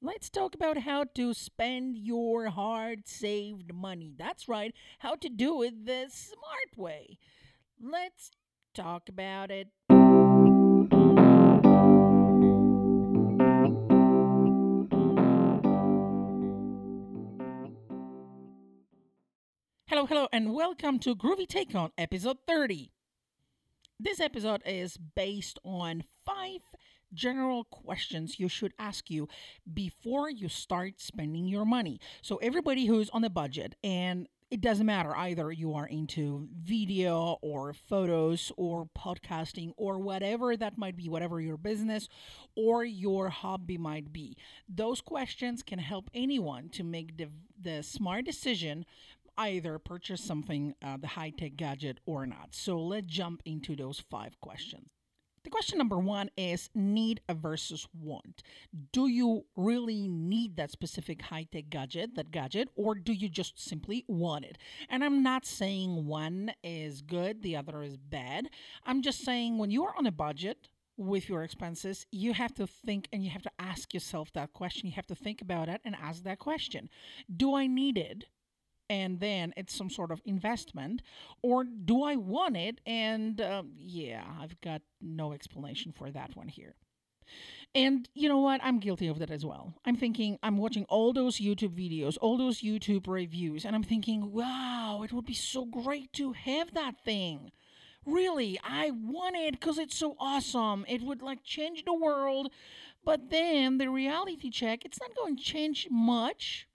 Let's talk about how to spend your hard saved money. That's right, how to do it the smart way. Let's talk about it. Hello, hello, and welcome to Groovy Take On episode 30. This episode is based on five general questions you should ask you before you start spending your money. So, everybody who's on a budget, and it doesn't matter either you are into video or photos or podcasting or whatever that might be, whatever your business or your hobby might be. Those questions can help anyone to make the, the smart decision either purchase something, uh, the high tech gadget, or not. So let's jump into those five questions. Question number one is need versus want. Do you really need that specific high tech gadget, that gadget, or do you just simply want it? And I'm not saying one is good, the other is bad. I'm just saying when you are on a budget, with your expenses, you have to think and you have to ask yourself that question. You have to think about it and ask that question Do I need it? And then it's some sort of investment or do i want it? And um, yeah i've got no explanation for that one here. And you know what? I'm guilty of that as well. I'm thinking i'm watching all those youtube videos all those youtube reviews and i'm thinking wow it would be so great to have that thing. Really i want it because it's so awesome. It would like change the world. But then the reality check it's not going to change much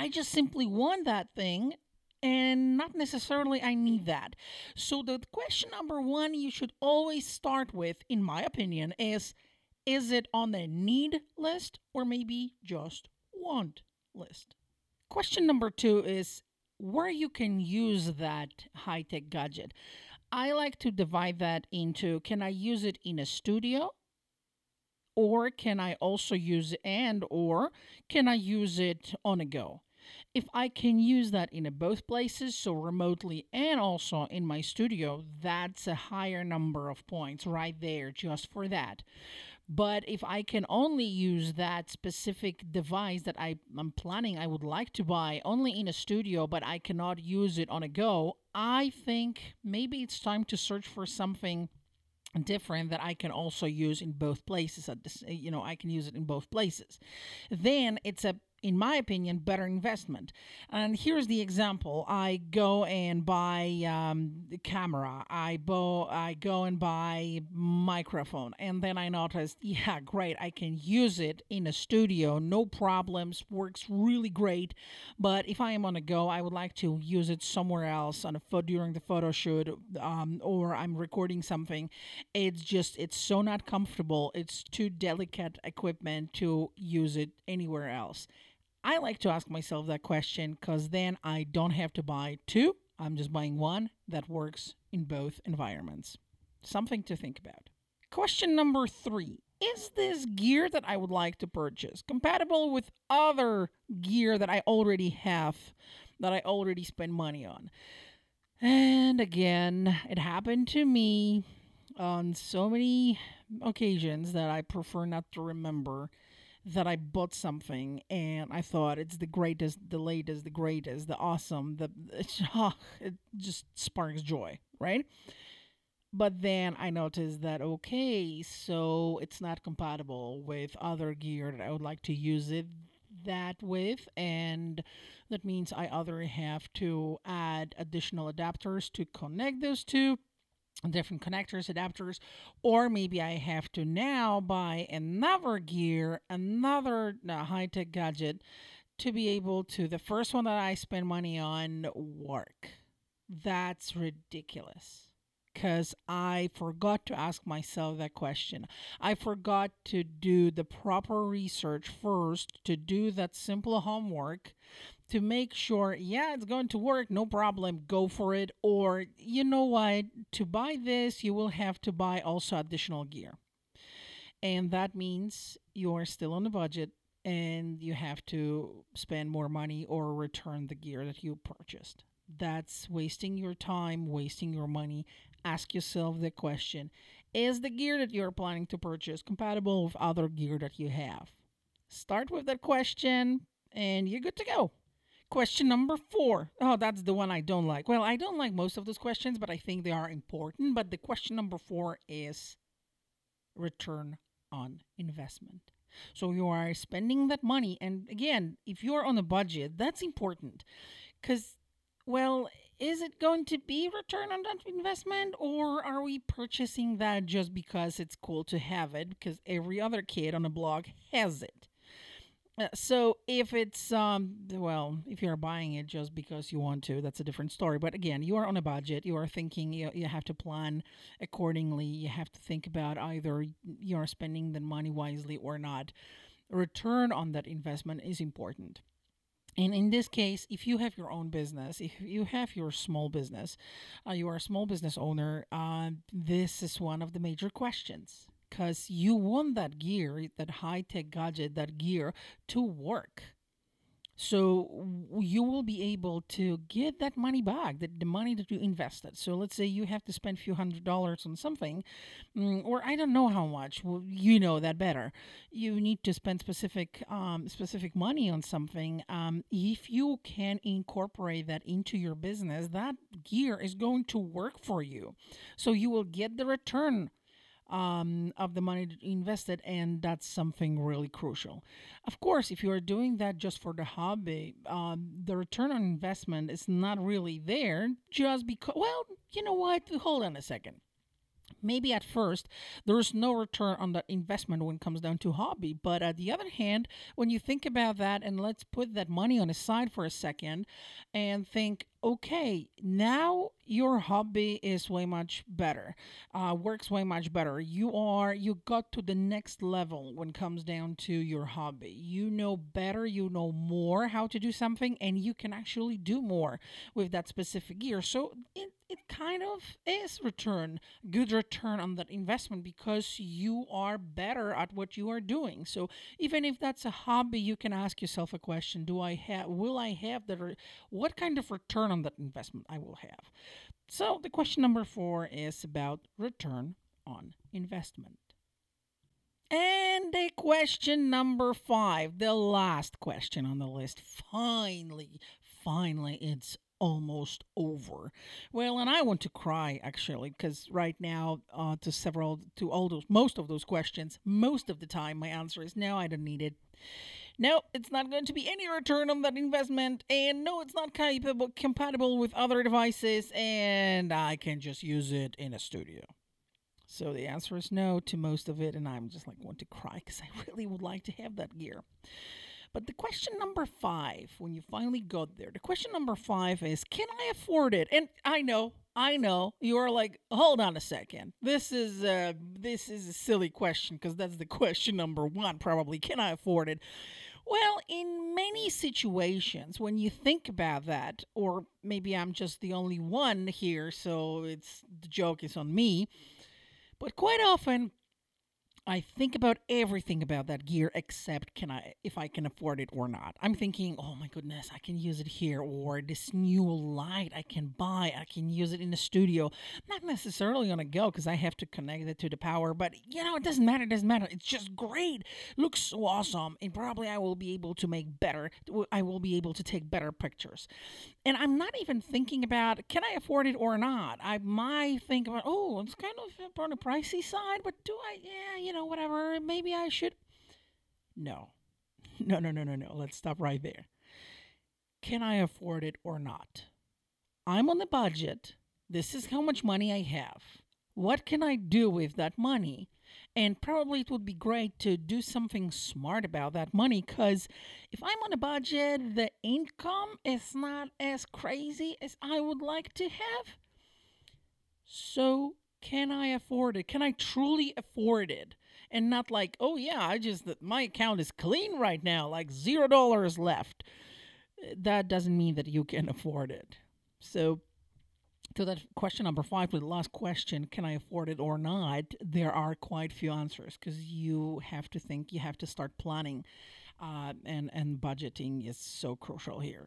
I just simply want that thing and not necessarily I need that. So the question number 1 you should always start with in my opinion is is it on the need list or maybe just want list? Question number 2 is where you can use that high-tech gadget. I like to divide that into can I use it in a studio? Or can I also use and or can I use it on a go? If I can use that in both places, so remotely and also in my studio, that's a higher number of points right there just for that. But if I can only use that specific device that I, am planning, I would like to buy only in a studio, but I cannot use it on a go, I think maybe it's time to search for something different that I can also use in both places. At this, you know, I can use it in both places. Then it's a in my opinion, better investment. And here's the example: I go and buy um, the camera. I bo- I go and buy microphone, and then I noticed, yeah, great, I can use it in a studio, no problems, works really great. But if I am on a go, I would like to use it somewhere else on a photo during the photo shoot, um, or I'm recording something. It's just it's so not comfortable. It's too delicate equipment to use it anywhere else. I like to ask myself that question because then I don't have to buy two. I'm just buying one that works in both environments. Something to think about. Question number three Is this gear that I would like to purchase compatible with other gear that I already have, that I already spend money on? And again, it happened to me on so many occasions that I prefer not to remember that I bought something and I thought it's the greatest, the latest, the greatest, the awesome, the oh, it just sparks joy, right? But then I noticed that okay, so it's not compatible with other gear that I would like to use it that with and that means I either have to add additional adapters to connect those two different connectors, adapters, or maybe I have to now buy another gear, another uh, high tech gadget to be able to the first one that I spend money on work. That's ridiculous. Because I forgot to ask myself that question. I forgot to do the proper research first, to do that simple homework to make sure, yeah, it's going to work, no problem, go for it. Or, you know what, to buy this, you will have to buy also additional gear. And that means you are still on the budget and you have to spend more money or return the gear that you purchased. That's wasting your time, wasting your money. Ask yourself the question Is the gear that you're planning to purchase compatible with other gear that you have? Start with that question and you're good to go. Question number four. Oh, that's the one I don't like. Well, I don't like most of those questions, but I think they are important. But the question number four is return on investment. So you are spending that money. And again, if you're on a budget, that's important because, well, is it going to be return on that investment or are we purchasing that just because it's cool to have it because every other kid on the block has it? Uh, so if it's um well if you're buying it just because you want to that's a different story. But again you are on a budget. You are thinking you, you have to plan accordingly. You have to think about either you're spending the money wisely or not. Return on that investment is important. And in this case, if you have your own business, if you have your small business, uh, you are a small business owner, uh, this is one of the major questions because you want that gear, that high tech gadget, that gear to work. So you will be able to get that money back, the, the money that you invested. So let's say you have to spend a few hundred dollars on something, mm, or I don't know how much. Well, you know that better. You need to spend specific um, specific money on something. Um, if you can incorporate that into your business, that gear is going to work for you. So you will get the return um, of the money invested, and that's something really crucial. Of course, if you are doing that just for the hobby, um, the return on investment is not really there just because, well, you know what? Hold on a second maybe at first there's no return on that investment when it comes down to hobby but at the other hand when you think about that and let's put that money on the side for a second and think okay now your hobby is way much better uh, works way much better. You are you got to the next level when it comes down to your hobby. You know better you know more how to do something and you can actually do more with that specific gear. So it, it kind of is return good return on that investment because you are better at what you are doing. So even if that's a hobby you can ask yourself a question do i have will i have the re- what kind of return on that investment i will have? So the question number 4 is about return on investment. And the question number five, the last question on the list. Finally, finally, it's almost over. Well, and I want to cry actually because right now, uh, to several, to all those, most of those questions, most of the time, my answer is no, I don't need it. No, it's not going to be any return on that investment, and no, it's not capable compatible with other devices, and I can just use it in a studio. So the answer is no to most of it, and I'm just like want to cry because I really would like to have that gear. But the question number five, when you finally got there, the question number five is Can I afford it? And I know, I know, you're like, hold on a second. This is a, this is a silly question because that's the question number one, probably. Can I afford it? Well, in many situations, when you think about that, or maybe I'm just the only one here, so it's the joke is on me. But quite often, I think about everything about that gear except can I if I can afford it or not. I'm thinking, oh my goodness, I can use it here or this new light I can buy, I can use it in the studio. Not necessarily on a go because I have to connect it to the power, but you know, it doesn't matter, it doesn't matter. It's just great. Looks so awesome and probably I will be able to make better I will be able to take better pictures. And I'm not even thinking about can I afford it or not. I might think about, oh, it's kind of on the pricey side, but do I yeah, you know know, whatever, maybe I should. No. No, no, no, no, no. Let's stop right there. Can I afford it or not? I'm on the budget. This is how much money I have. What can I do with that money? And probably it would be great to do something smart about that money because if I'm on a budget, the income is not as crazy as I would like to have. So, can I afford it? Can I truly afford it? And not like, oh yeah, I just my account is clean right now, like zero dollars left. That doesn't mean that you can afford it. So to that question number five, the last question, can I afford it or not? There are quite few answers because you have to think, you have to start planning. Uh, and and budgeting is so crucial here.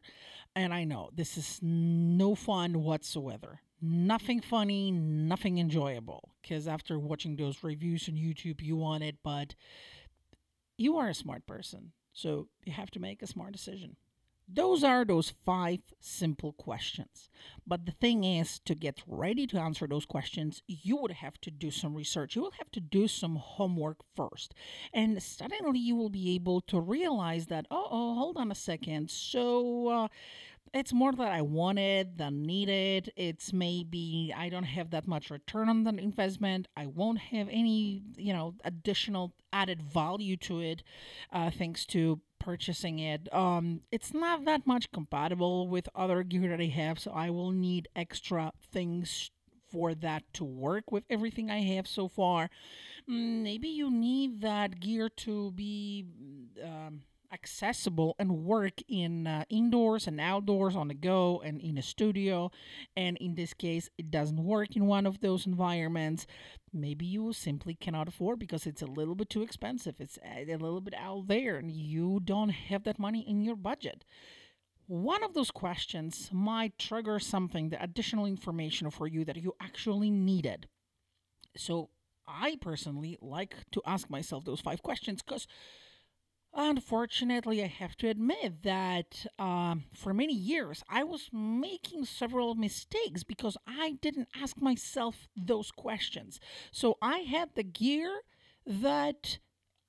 And I know this is no fun whatsoever nothing funny, nothing enjoyable. Because after watching those reviews on YouTube, you want it, but you are a smart person, so you have to make a smart decision. Those are those five simple questions. But the thing is, to get ready to answer those questions, you would have to do some research. You will have to do some homework first. And suddenly you will be able to realize that, oh, oh hold on a second. So, uh, it's more that I wanted than needed. It's maybe I don't have that much return on the investment. I won't have any, you know, additional added value to it, uh, thanks to purchasing it. Um, it's not that much compatible with other gear that I have, so I will need extra things for that to work with everything I have so far. Mm, maybe you need that gear to be. Um, accessible and work in uh, indoors and outdoors on the go and in a studio. And in this case it doesn't work in one of those environments. Maybe you simply cannot afford because it's a little bit too expensive. It's a little bit out there and you don't have that money in your budget. One of those questions might trigger something the additional information for you that you actually needed. So i personally like to ask myself those five questions because Unfortunately, I have to admit that um, for many years I was making several mistakes because I didn't ask myself those questions. So I had the gear that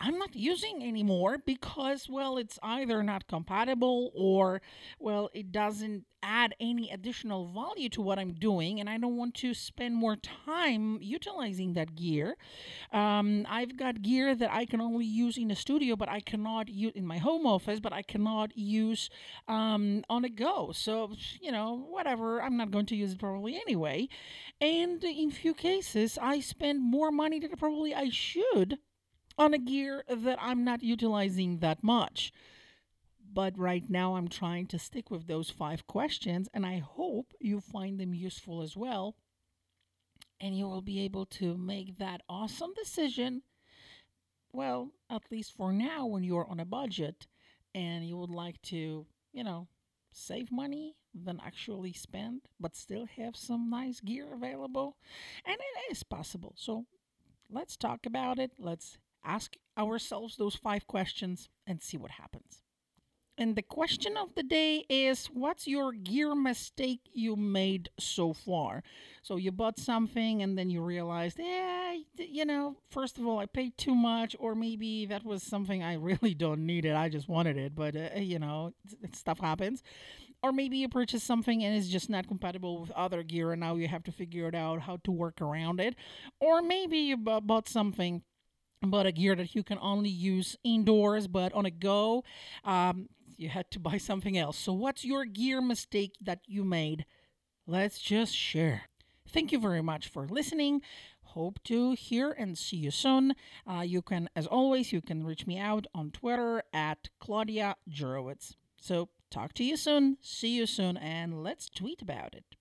I'm not using anymore because, well, it's either not compatible or, well, it doesn't add any additional value to what I'm doing, and I don't want to spend more time utilizing that gear. Um, I've got gear that I can only use in the studio, but I cannot use in my home office, but I cannot use um, on a go. So, you know, whatever, I'm not going to use it probably anyway. And in few cases, I spend more money than probably I should on a gear that I'm not utilizing that much. But right now, I'm trying to stick with those five questions, and I hope you find them useful as well. And you will be able to make that awesome decision. Well, at least for now, when you're on a budget and you would like to, you know, save money than actually spend, but still have some nice gear available. And it is possible. So let's talk about it. Let's ask ourselves those five questions and see what happens. And the question of the day is what's your gear mistake you made so far? So you bought something and then you realized, yeah, you know, first of all, I paid too much, or maybe that was something I really don't need it. I just wanted it, but, uh, you know, stuff happens. Or maybe you purchased something and it's just not compatible with other gear and now you have to figure it out how to work around it. Or maybe you bought something but a gear that you can only use indoors, but on a go, um, you had to buy something else. So, what's your gear mistake that you made? Let's just share. Thank you very much for listening. Hope to hear and see you soon. Uh, you can, as always, you can reach me out on Twitter at Claudia Jurowitz. So, talk to you soon, see you soon, and let's tweet about it.